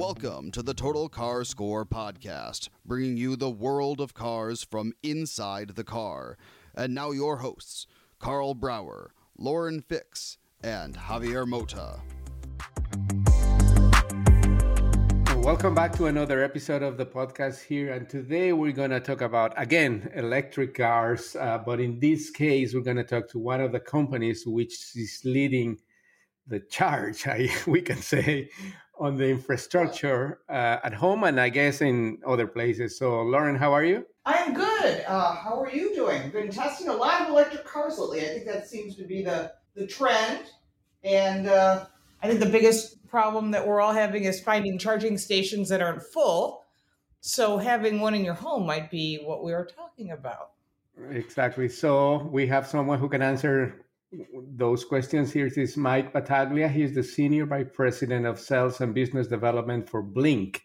Welcome to the Total Car Score podcast, bringing you the world of cars from inside the car. And now your hosts, Karl Brauer, Lauren Fix, and Javier Mota. Welcome back to another episode of the podcast here. And today we're going to talk about, again, electric cars. Uh, but in this case, we're going to talk to one of the companies which is leading the charge, I, we can say, on the infrastructure uh, at home and I guess in other places. So, Lauren, how are you? I'm good. Uh, how are you doing? Been testing a lot of electric cars lately. I think that seems to be the, the trend. And uh, I think the biggest problem that we're all having is finding charging stations that aren't full. So having one in your home might be what we are talking about. Exactly. So we have someone who can answer those questions. Here is Mike Battaglia. He's the Senior Vice President of Sales and Business Development for Blink,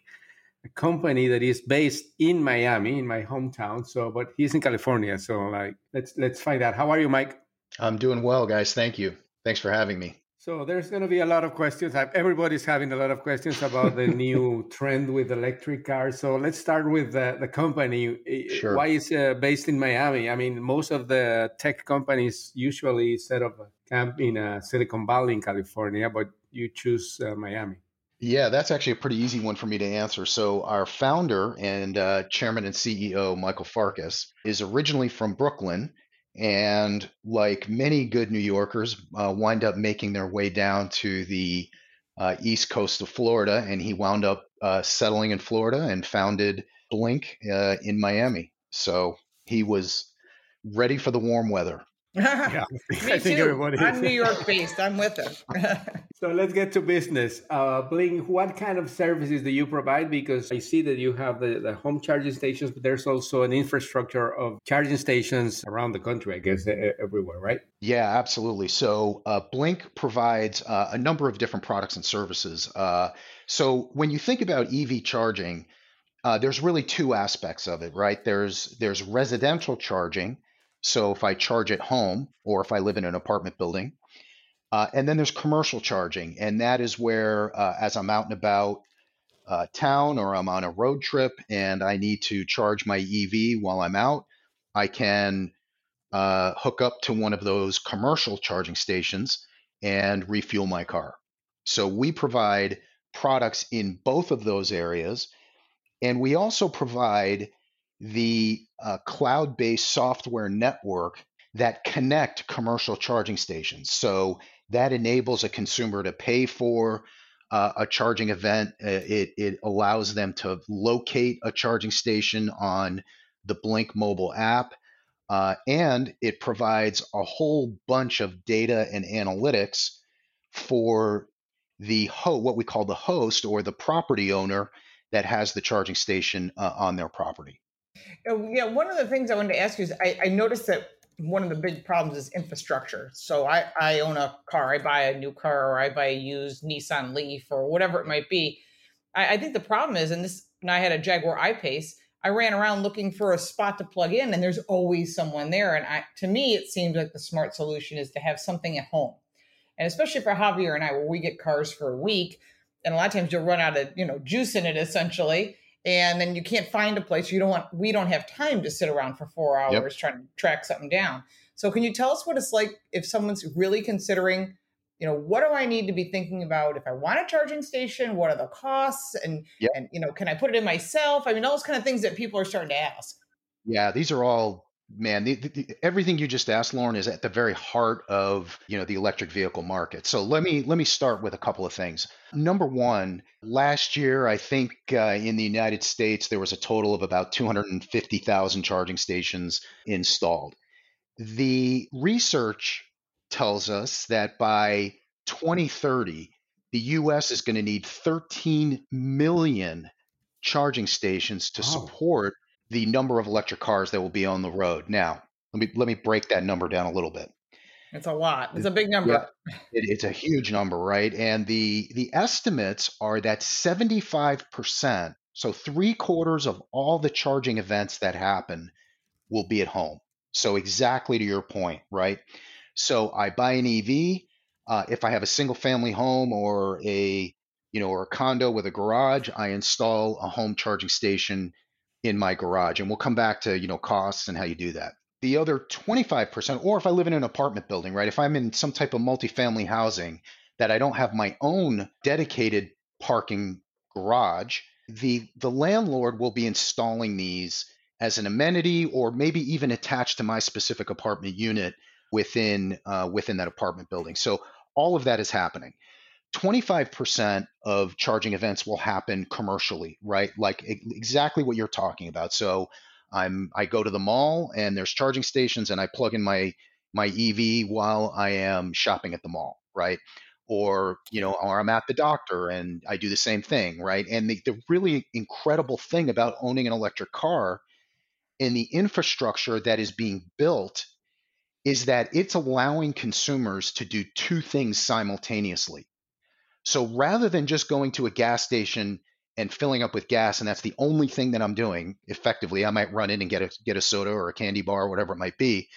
a company that is based in Miami, in my hometown. So, but he's in California. So, like, let's let's find out. How are you, Mike? I'm doing well, guys. Thank you. Thanks for having me. So there's going to be a lot of questions. Everybody's having a lot of questions about the new trend with electric cars. So let's start with the, the company. Sure. Why is uh, based in Miami? I mean, most of the tech companies usually set up a camp in uh, Silicon Valley in California, but you choose uh, Miami. Yeah, that's actually a pretty easy one for me to answer. So, our founder and uh, chairman and CEO, Michael Farkas, is originally from Brooklyn and like many good New Yorkers, uh, wind up making their way down to the uh, east coast of Florida, and he wound up uh, settling in Florida and founded Blink uh, in Miami. So he was ready for the warm weather. Yeah, Me I think too. everybody. I'm New York based. I'm with it. so let's get to business. Uh, Blink, what kind of services do you provide? Because I see that you have the, the home charging stations, but there's also an infrastructure of charging stations around the country, I guess, everywhere, right? Yeah, absolutely. So uh, Blink provides uh, a number of different products and services. Uh, so when you think about EV charging, uh, there's really two aspects of it, right? There's there's residential charging so if I charge at home or if I live in an apartment building, uh, and then there's commercial charging, and that is where, uh, as I'm out and about uh, town or I'm on a road trip and I need to charge my EV while I'm out, I can uh, hook up to one of those commercial charging stations and refuel my car. So we provide products in both of those areas, and we also provide the uh, cloud-based software network that connect commercial charging stations. So that enables a consumer to pay for uh, a charging event. Uh, it, it allows them to locate a charging station on the Blink mobile app. Uh, and it provides a whole bunch of data and analytics for the ho- what we call the host or the property owner that has the charging station uh, on their property. Yeah, one of the things I wanted to ask you is I, I noticed that one of the big problems is infrastructure. So I, I own a car, I buy a new car, or I buy a used Nissan Leaf, or whatever it might be. I, I think the problem is, and this, and I had a Jaguar I-Pace. I ran around looking for a spot to plug in, and there's always someone there. And I, to me, it seems like the smart solution is to have something at home, and especially for Javier and I, where we get cars for a week, and a lot of times you'll run out of you know juice in it essentially and then you can't find a place you don't want we don't have time to sit around for four hours yep. trying to track something down. So can you tell us what it's like if someone's really considering you know what do i need to be thinking about? If i want a charging station what are the costs? And yep. and you know can i put it in myself? I mean all those kind of things that people are starting to ask. Yeah these are all man the, the, everything you just asked lauren is at the very heart of you know the electric vehicle market. So let me let me start with a couple of things. Number one last year i think uh, in the united states there was a total of about 250000 charging stations installed. The research tells us that by 2030, the US is going to need 13 million charging stations to Wow. support the number of electric cars that will be on the road. Now, let me let me break that number down a little bit. It's a lot. It's a big number. It, it's a huge number, right? And the the estimates are that 75%, so three quarters of all the charging events that happen will be at home. So exactly to your point, right? So I buy an EV. Uh, if I have a single family home or a you know or a condo with a garage, I install a home charging station in my garage, and we'll come back to you know costs and how you do that. The other 25%, or if I live in an apartment building, right? If I'm in some type of multifamily housing that I don't have my own dedicated parking garage, the the landlord will be installing these as an amenity or maybe even attached to my specific apartment unit within uh, within that apartment building. So all of that is happening. 25% of charging events will happen commercially, right? Like exactly what you're talking about. So I'm I go to the mall and there's charging stations and I plug in my my EV while I am shopping at the mall, right? Or you know, or I'm at the doctor and I do the same thing, right? And the, the really incredible thing about owning an electric car and the infrastructure that is being built is that it's allowing consumers to do two things simultaneously. So rather than just going to a gas station and filling up with gas and that's the only thing that I'm doing effectively, I might run in and get a get a soda or a candy bar or whatever it might be.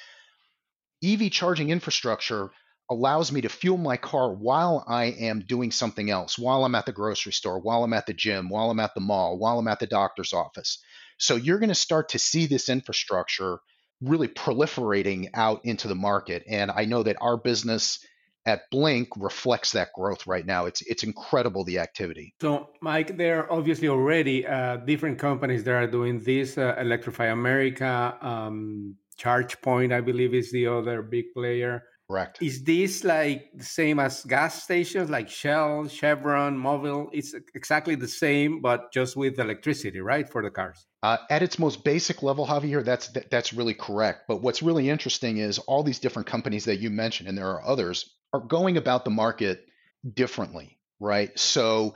EV charging infrastructure allows me to fuel my car while I am doing something else, while I'm at the grocery store, while I'm at the gym, while I'm at the mall, while I'm at the doctor's office. So you're going to start to see this infrastructure really proliferating out into the market. And I know that our business at Blink reflects that growth right now. It's it's incredible the activity. So, Mike, there are obviously already uh, different companies that are doing this. Uh, Electrify America, um, ChargePoint, I believe, is the other big player. Correct. Is this like the same as gas stations like Shell, Chevron, Mobil? It's exactly the same, but just with electricity, right, for the cars? Uh, at its most basic level, Javier, that's that, that's really correct. But what's really interesting is all these different companies that you mentioned, and there are others, are going about the market differently, right? So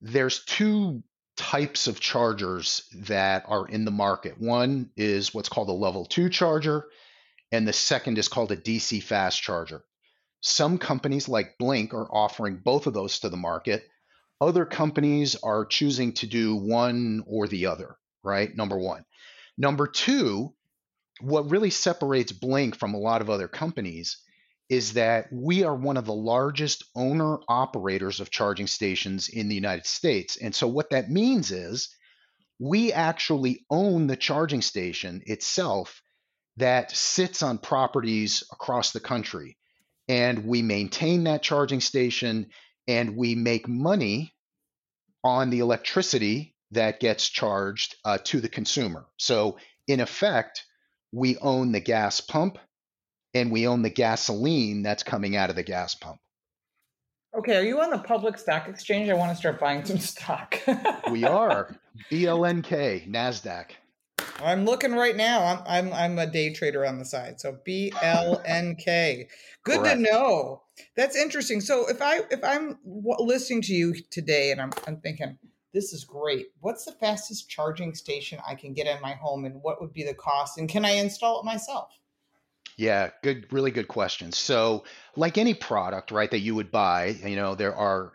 there's two types of chargers that are in the market. One is what's called a level two charger, and the second is called a DC fast charger. Some companies like Blink are offering both of those to the market. Other companies are choosing to do one or the other, right? Number one. Number two, what really separates Blink from a lot of other companies is that we are one of the largest owner operators of charging stations in the United States. And so, what that means is we actually own the charging station itself that sits on properties across the country. And we maintain that charging station and we make money on the electricity that gets charged uh, to the consumer. So, in effect, we own the gas pump and we own the gasoline that's coming out of the gas pump. Okay, are you on the public stock exchange? I want to start buying some stock. We are BLNK, NASDAQ. I'm looking right now. I'm I'm I'm a day trader on the side. So B L N K. Good Correct. to know. That's interesting. So if I if I'm listening to you today and I'm I'm thinking this is great. What's the fastest charging station I can get in my home and what would be the cost and can I install it myself? Yeah, good, really good question. So, like any product, right, that you would buy, you know, there are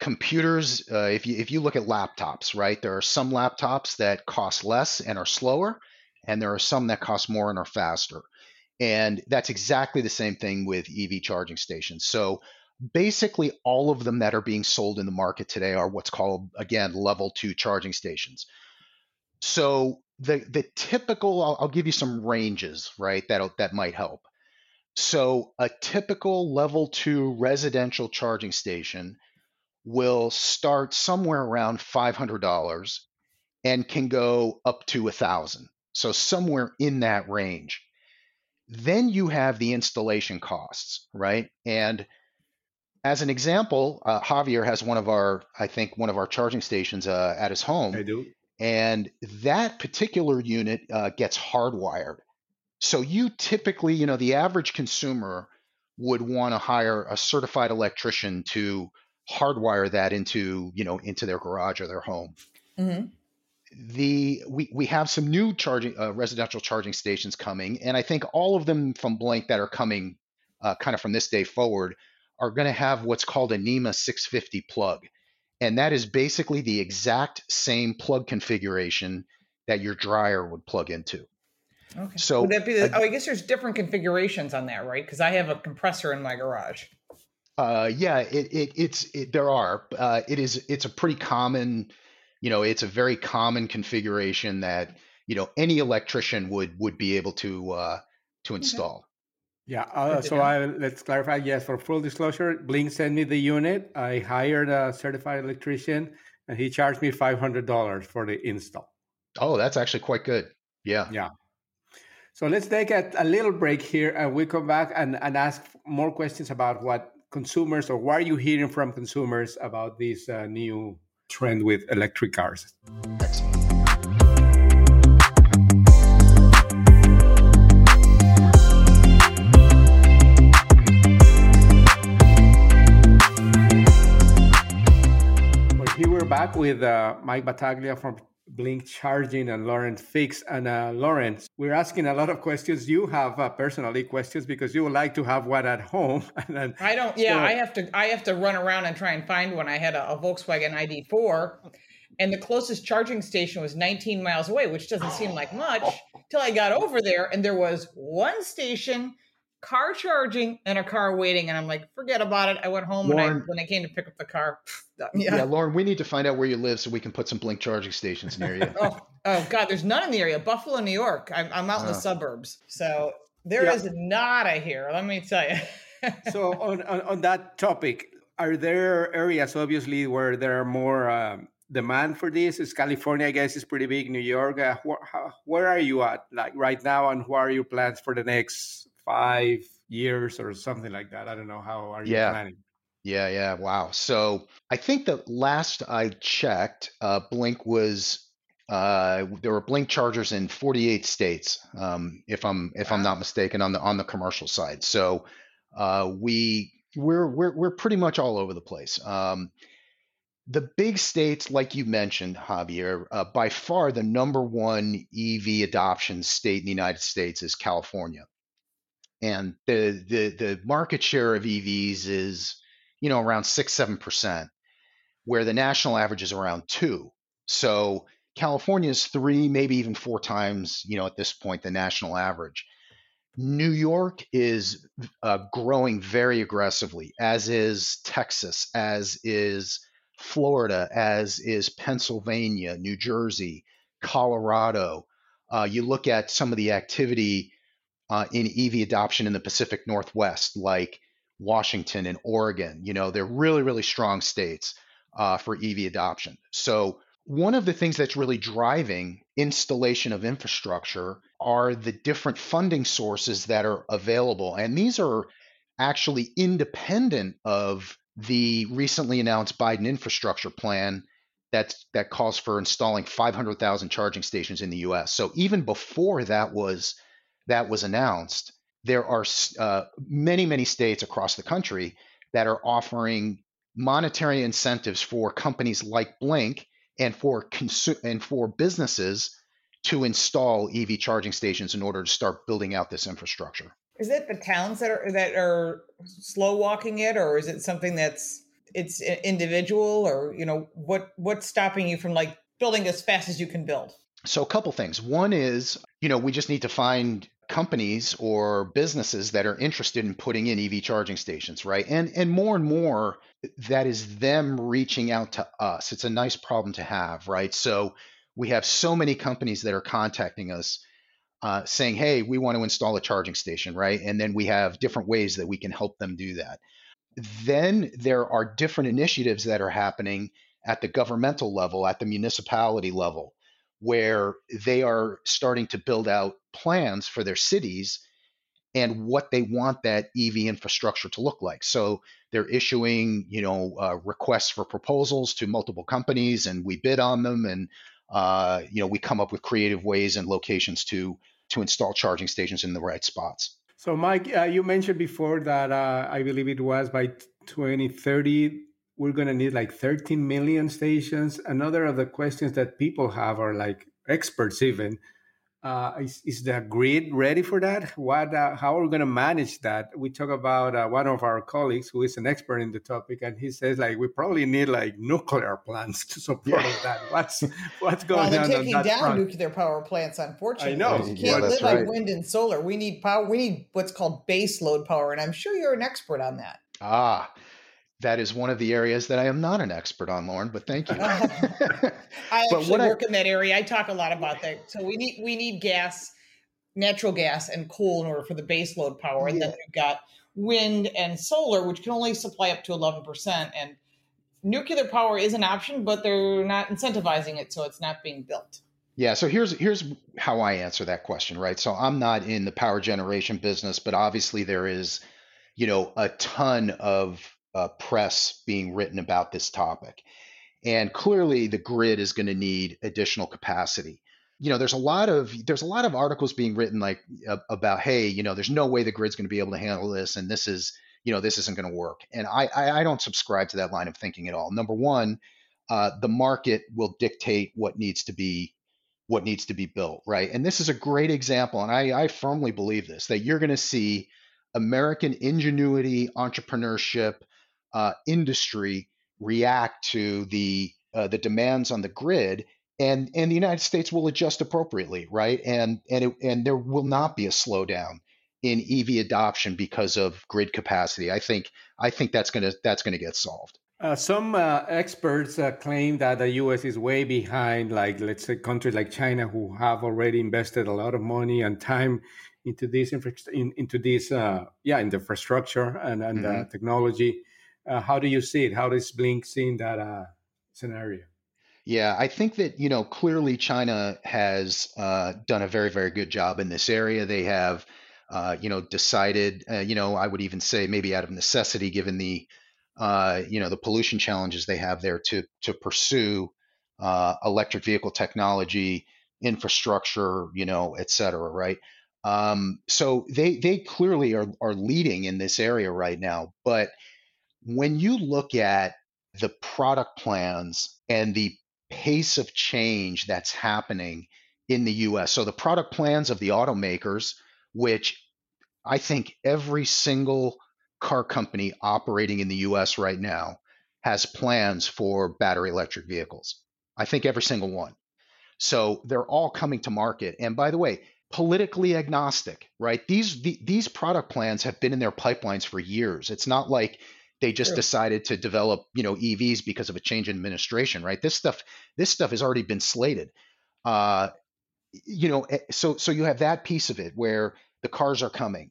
computers. Uh, if you if you look at laptops, right, there are some laptops that cost less and are slower, and there are some that cost more and are faster. And that's exactly the same thing with EV charging stations. So, basically, all of them that are being sold in the market today are what's called again level two charging stations. So the the typical I'll, I'll give you some ranges, right? That that might help. So a typical level 2 residential charging station will start somewhere around $500 and can go up to a 1000. So somewhere in that range. Then you have the installation costs, right? And as an example, uh, Javier has one of our, I think, one of our charging stations uh, at his home I do. And that particular unit uh, gets hardwired. So you typically, you know, the average consumer would want to hire a certified electrician to hardwire that into you know into their garage or their home. Mm-hmm. The we we have some new charging uh, residential charging stations coming, and I think all of them from Blink that are coming uh, kind of from this day forward are going to have what's called a NEMA 650 plug, and that is basically the exact same plug configuration that your dryer would plug into. Okay. So would that be? The, oh, I guess there's different configurations on that, right? Because I have a compressor in my garage. Uh, yeah, it, it it's it, there are. Uh, it is it's a pretty common, you know, it's a very common configuration that you know any electrician would would be able to uh, to install. Okay. Yeah. Uh, so I, let's clarify. Yes, for full disclosure, Blink sent me the unit. I hired a certified electrician, and he charged me five hundred dollars for the install. Oh, that's actually quite good. Yeah. Yeah. So let's take a, a little break here, and we come back and, and ask more questions about what consumers or what are you hearing from consumers about this uh, new trend with electric cars. Excellent. Back with uh, Mike Battaglia from Blink Charging and Lauren Fix. And uh, Lauren, we're asking a lot of questions. You have uh, personally questions because you would like to have one at home. and then, I don't. Yeah, so, I have to. I have to run around and try and find one. I had a, a Volkswagen ID4, and the closest charging station was 19 miles away, which doesn't seem like much. Till I got over there, and there was one station car charging and a car waiting and i'm like forget about it. I went home Lauren, and I, when i came to pick up the car yeah. yeah. Lauren we need to find out where you live so we can put some blink charging stations near you. Oh, oh god there's none in the area. Buffalo new york. I'm, I'm out in the oh. suburbs. So there yeah. is nada here let me tell you. So on, on, on that topic are there areas obviously where there are more um, demand for this? Is california i guess is pretty big. New york uh, wh- how, where are you at like right now and what are your plans for the next five years or something like that. I don't know. How are you yeah. planning? Yeah, yeah. Wow. So I think that last I checked, uh, Blink was uh, there were Blink chargers in 48 states, um, if I'm if. I'm not mistaken, on the on the commercial side. So uh, we we're we're we're pretty much all over the place. Um, the big states, like you mentioned, Javier, uh, by far the number one EV adoption state in the United States is California and the the the market share of EVs is you know around six seven percent, where the national average is around two. So California is three, maybe even four times you know at this point the national average. New York is uh, growing very aggressively, as is Texas, as is Florida, as is Pennsylvania, New Jersey, Colorado. Uh, you look at some of the activity uh, in EV adoption in the Pacific Northwest, like Washington and Oregon. You know, they're really, really strong states uh, for EV adoption. So, one of the things that's really driving installation of infrastructure are the different funding sources that are available. And these are actually independent of the recently announced Biden infrastructure plan that's, that calls for installing 500,000 charging stations in the US. So even before that was that was announced, there are uh, many, many states across the country that are offering monetary incentives for companies like Blink and for consu- and for businesses to install EV charging stations in order to start building out this infrastructure. Is it the towns that are that are slow walking it, or is it something that's it's individual, or you know what what's stopping you from like building as fast as you can build? So a couple things. One is, you know, we just need to find companies or businesses that are interested in putting in EV charging stations, right? And and more and more that is them reaching out to us. It's a nice problem to have, right? So we have so many companies that are contacting us uh, saying, "Hey, we want to install a charging station," right? And then we have different ways that we can help them do that. Then there are different initiatives that are happening at the governmental level, at the municipality level, where they are starting to build out plans for their cities and what they want that EV infrastructure to look like. So they're issuing, you know, uh, requests for proposals to multiple companies, and we bid on them, and uh, you know, we come up with creative ways and locations to to install charging stations in the right spots. So, Mike, uh, you mentioned before that uh, I believe it was by 2030 we're going to need like 13 million stations. Another of the questions that people have are like experts even uh, is, is the grid ready for that? What, uh, how are we going to manage that? We talk about uh, one of our colleagues who is an expert in the topic, and he says like we probably need like nuclear plants to support yeah. that. What's what's going well, on? They're taking on down front? nuclear power plants. Unfortunately, I know you can't yeah, live right. on wind and solar. We need power. We need what's called base load power, and I'm sure you're an expert on that. Ah, that is one of the areas that I am not an expert on, Lauren, but thank you. I actually what I- work in that area. I talk a lot about that. So we need we need gas, natural gas, and coal in order for the base load power, and then we've got wind and solar, which can only supply up to eleven percent. And nuclear power is an option, but they're not incentivizing it, so it's not being built. Yeah, so here's here's how I answer that question, right? So I'm not in the power generation business, but obviously there is, you know, a ton of uh, press being written about this topic, and clearly the grid is going to need additional capacity. You know, there's a lot of there's a lot of articles being written like uh, about, hey, you know, there's no way the grid's going to be able to handle this, and this is, you know, this isn't going to work. And I, I I don't subscribe to that line of thinking at all. Number one, uh, the market will dictate what needs to be what needs to be built, right? And this is a great example, and I, I firmly believe this that you're going to see American ingenuity, entrepreneurship, uh, industry react to the uh, the demands on the grid, and and the United States will adjust appropriately, right? And and it, and there will not be a slowdown in EV adoption because of grid capacity. I think I think that's gonna that's gonna get solved. Uh, some uh, experts uh, claim that the U.S. is way behind, like let's say countries like China, who have already invested a lot of money and time into this infra- in, into this, uh, yeah, in the infrastructure and, and uh, technology. Uh, how do you see it? How does Blink see that uh, scenario? Yeah, I think that, you know, clearly China has uh, done a very, very good job in this area. They have, uh, you know, decided, uh, you know, I would even say maybe out of necessity, given the, uh, you know, the pollution challenges they have there to to pursue electric vehicle technology, infrastructure, you know, et cetera, right? Um, so they they clearly are are leading in this area right now. But when you look at the product plans and the pace of change that's happening in the US. So the product plans of the automakers, which I think every single car company operating in the US right now has plans for battery electric vehicles. I think every single one. So they're all coming to market. And by the way, politically agnostic, right? These the, these product plans have been in their pipelines for years. It's not like they just True. decided to develop, you know, EVs because of a change in administration, right? This stuff this stuff has already been slated. Uh, you know, eh, so so you have that piece of it where the cars are coming,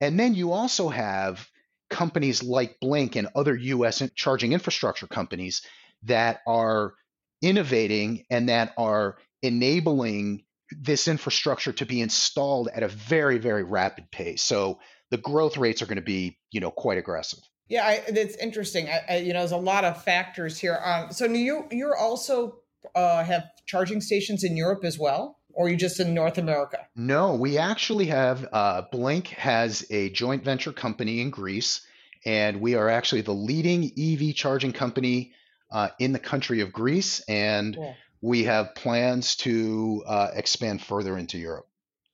and then you also have companies like Blink and other U.S. charging infrastructure companies that are innovating and that are enabling this infrastructure to be installed at a very very rapid pace. So the growth rates are going to be, you know, quite aggressive. Yeah, I, it's interesting. I, I, you know, there's a lot of factors here. Um, so you you're also uh, have charging stations in Europe as well, or are you just in North America? No, we actually have uh, Blink has a joint venture company in Greece, and we are actually the leading EV charging company uh, in the country of Greece, and Cool. we have plans to uh, expand further into Europe.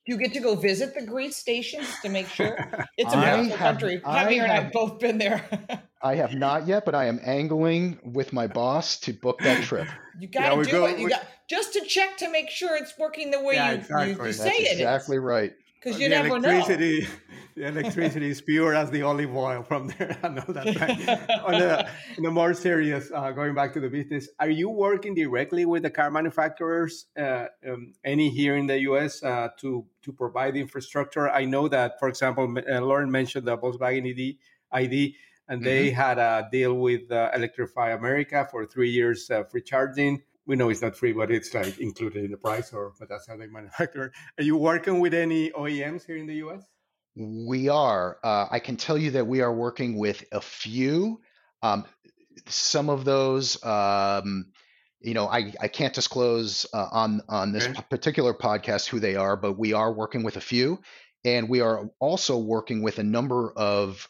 Do you get to go visit the Greece stations to make sure it's a I beautiful have- country? I Javier and I have- have both been there. I have not yet, but I am angling with my boss to book that trip. you got to we do go- it. You we- got just to check to make sure it's working the way Yeah, you, exactly. you, you say That's it exactly right. because you the never know. Electricity, the electricity is pure as the olive oil from there. I know that. Right? on, a, on a more serious, uh, going back to the business, are you working directly with the car manufacturers, uh, um, any here in the U.S. Uh, to to provide the infrastructure? I know that, for example, uh, Lauren mentioned the Volkswagen ID, ID and they had a deal with uh, Electrify America for three years uh, free charging. We know it's not free, but it's like included in the price, or but that's how they manufacture. Are you working with any OEMs here in the U.S.? We are. Uh, I can tell you that we are working with a few. Um, some of those, um, you know, I, I can't disclose uh, on on this Okay. particular podcast who they are, but we are working with a few. and we are also working with a number of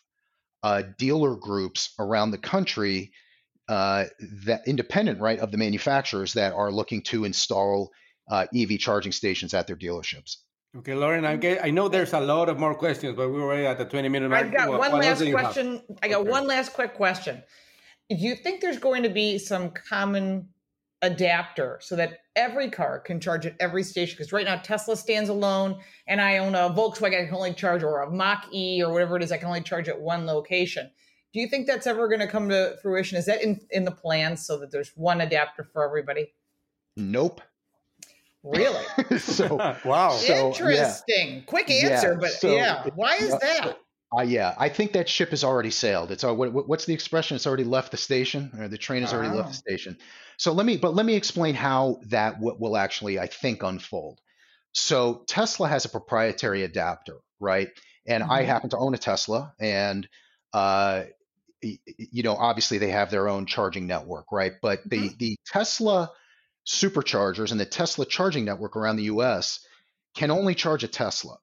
uh, dealer groups around the country uh, that independent right of the manufacturers that are looking to install uh, EV charging stations at their dealerships. Okay, Lauren, I, get, I know there's a lot of more questions, but we're already at the 20 minute mark. I've got What- one what last do you have? question. I got Okay. one last quick question. Do you think there's going to be some common adapter so that every car can charge at every station? Because right now Tesla stands alone, and I own a Volkswagen I can only charge, or a Mach E, or whatever it is, I can only charge at one location. Do you think that's ever going to come to fruition? Is that in, in the plans so that there's one adapter for everybody? Nope. Really? so wow. So, yeah. Interesting. Quick Yeah, answer, but so- yeah. Why is Yeah, that? Uh, yeah, I think that ship has already sailed. It's al- what, what- what's the expression? It's already left the station, or the train has already left Oh. the station. So let me, but let me explain how that w- will actually, I think, unfold. So Tesla has a proprietary adapter, right? And I Mhm. happen to own a Tesla, and uh, y- y- you know, obviously they have their own charging network, right? But the the Tesla superchargers and the Tesla charging network around the U.S. can only charge a Tesla.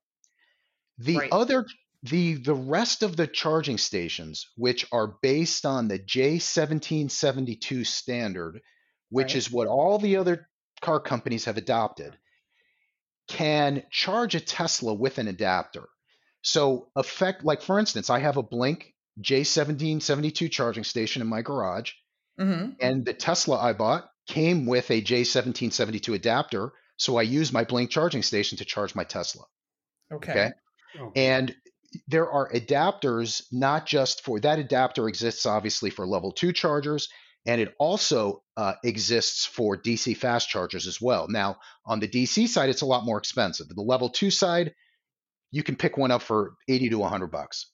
The Right. other the the rest of the charging stations, which are based on the J1772 standard, which Right. is what all the other car companies have adopted, can charge a Tesla with an adapter. So effect like for instance, I have a Blink J1772 charging station in my garage, hmm and the Tesla I bought came with a J1772 adapter, so I use my Blink charging station to charge my Tesla. Okay. Okay. Okay. And there are adapters not just for that adapter exists obviously for level two chargers, and it also uh, exists for DC fast chargers as well. Now, on the DC side, it's a lot more expensive. The level two side, you can pick one up for 80 to 100 bucks.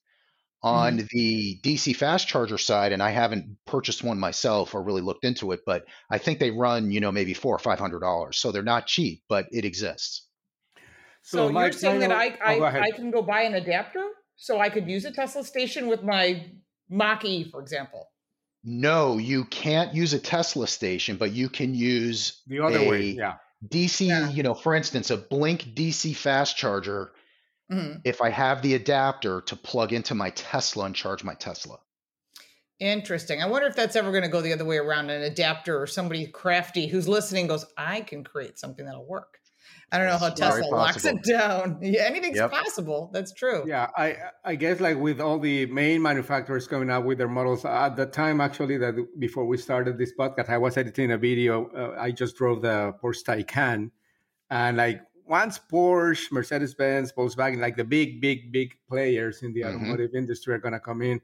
On mm-hmm. the DC fast charger side, and I haven't purchased one myself or really looked into it, but I think they run, you know, maybe four or five hundred dollars. So they're not cheap, but it exists. So, my you're saying that final- I oh, I, can go buy an adapter so I could use a Tesla station with my Mach E, for example. No, you can't use a Tesla station, but you can use the other way, yeah. DC, Yeah. you know, for instance, a Blink DC fast charger. Mhm. If I have the adapter to plug into my Tesla and charge my Tesla. Interesting. I wonder if that's ever going to go the other way around. An adapter or somebody crafty who's listening goes, I can create something that'll work. I don't know how It's very Tesla locks it down. Yeah, anything's Yep. possible. That's true. Yeah, I I guess like with all the main manufacturers coming out with their models at the time actually that before we started this podcast, I was editing a video. Uh, I just drove the Porsche Taycan, and like once Porsche, Mercedes Benz, Volkswagen, like the big, big, big players in the Mhm. automotive industry are gonna come in.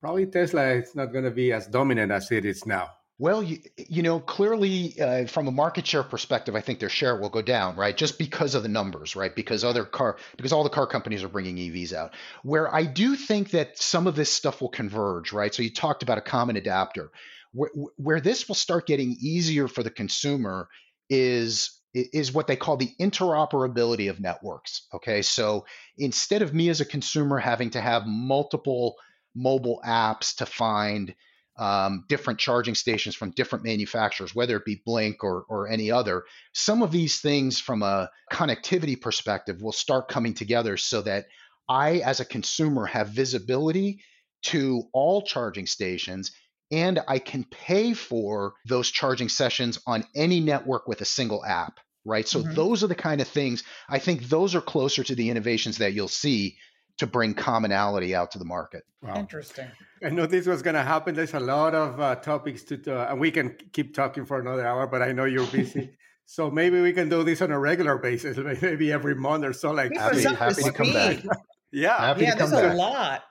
Probably Tesla is not gonna be as dominant as it is now. Well, you, you know, clearly uh, from a market share perspective, I think their share will go down, right? Just because of the numbers, right? Because other car, because all the car companies are bringing EVs out. Where I do think that some of this stuff will converge, right? So you talked about a common adapter. Where, where this will start getting easier for the consumer is is what they call the interoperability of networks. Okay, so instead of me as a consumer having to have multiple mobile apps to find um, different charging stations from different manufacturers, whether it be Blink or, or any other. Some of these things, from a connectivity perspective, will start coming together so that I, as a consumer, have visibility to all charging stations and I can pay for those charging sessions on any network with a single app, right? So, Mhm. those are the kind of things I think those are closer to the innovations that you'll see to bring commonality out to the market. Wow. Interesting. I know this was going to happen. There's a lot of uh, topics to, to and we can keep talking for another hour, but I know you're busy. so maybe we can do this on a regular basis, maybe every month or so. Like, Keep Happy- happy to come back. yeah, Happy Yeah, to come there's a lot.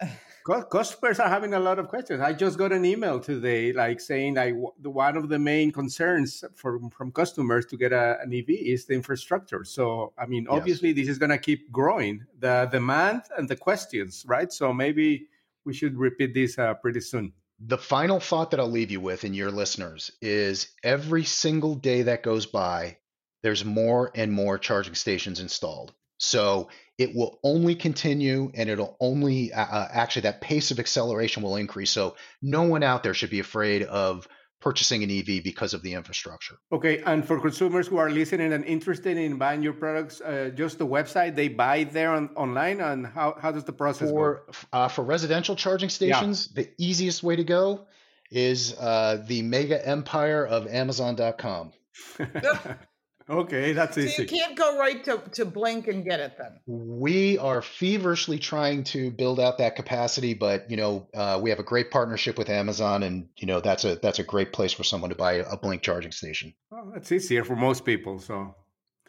Cu- customers are having a lot of questions. I just got an email today, like saying like the one of the main concerns from from customers to get a, an EV is the infrastructure. So I mean, Yes. obviously, this is going to keep growing the demand and the questions, right? So maybe we should repeat this uh, pretty soon. The final thought that I'll leave you with and your listeners is every single day that goes by, there's more and more charging stations installed. So it will only continue and it'll only uh, uh, actually that pace of acceleration will increase. So no one out there should be afraid of purchasing an EV because of the infrastructure. Okay, and for consumers who are listening and interested in buying your products, uh, just the website they buy there on, online, and how, how does the process for, go? Uh, for residential charging stations, yeah. the easiest way to go is uh, the mega empire of Amazon.com. Okay, that's so easy. you can't go right to, to Blink and get it then. We are feverishly trying to build out that capacity, but you know uh, we have a great partnership with Amazon, and you know that's a that's a great place for someone to buy a Blink charging station. Well, that's easier for most people. So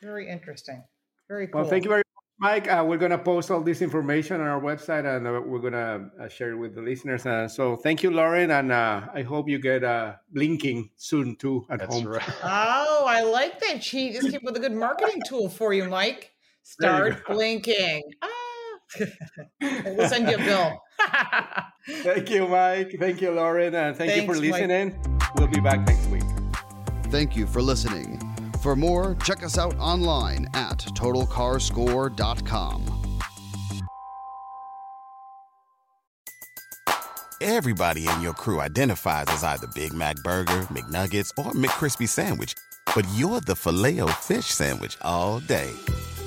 very interesting. Very cool. Well, thank you very Mike, uh, we're going to post all this information on our website and uh, we're going to uh, share it with the listeners. Uh, so thank you, Lauren. And uh, I hope you get uh, blinking soon too at That's home. Right. Oh, I like that. She just came with a good marketing tool for you, Mike. Start blinking. Ah. we'll send you a bill. thank you, Mike. Thank you, Lauren. And thank Thanks, you for listening. Mike. We'll be back next week. Thank you for listening. For more, check us out online at totalcarscore.com. Everybody in your crew identifies as either Big Mac Burger, McNuggets, or McCrispy Sandwich, but you're the filet fish Sandwich all day.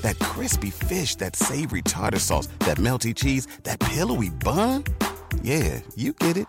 That crispy fish, that savory tartar sauce, that melty cheese, that pillowy bun. Yeah, you get it